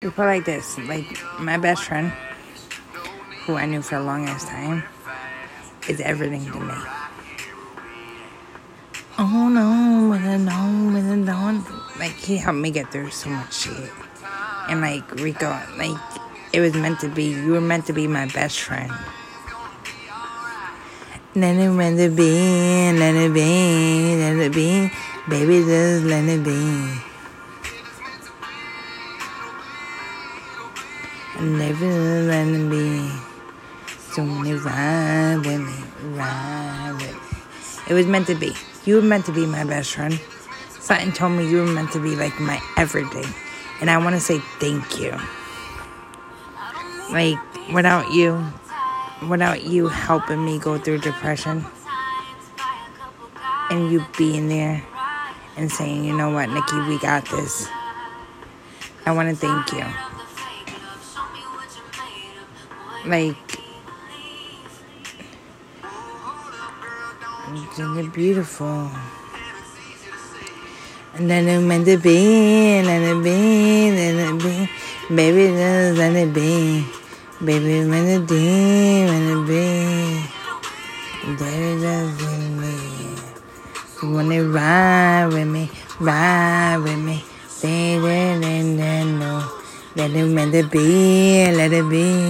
Put like this, like my best friend, who I knew for a long ass time, is everything to me. Oh no, with a no, with a no. Like he helped me get through so much shit. And like Rico, like it was meant to be. You were meant to be my best friend. Let it be, let it be, let it be, baby, just let it be. Never let it be. So many ride with me, ride with me. It was meant to be. You were meant to be my best friend. Something told me you were meant to be like my everything. And I want to say thank you. Like, without you, without you helping me go through depression, and you being there and saying, you know what, Nikki, we got this. I want to thank you. Like, you're beautiful. And then it meant to be, let it be, let it be. Baby, let it be. Baby, meant to be, let it be. Baby, just it be. You wanna ride with me, ride with me. Baby, then, then, no. Let it meant to be, let it be.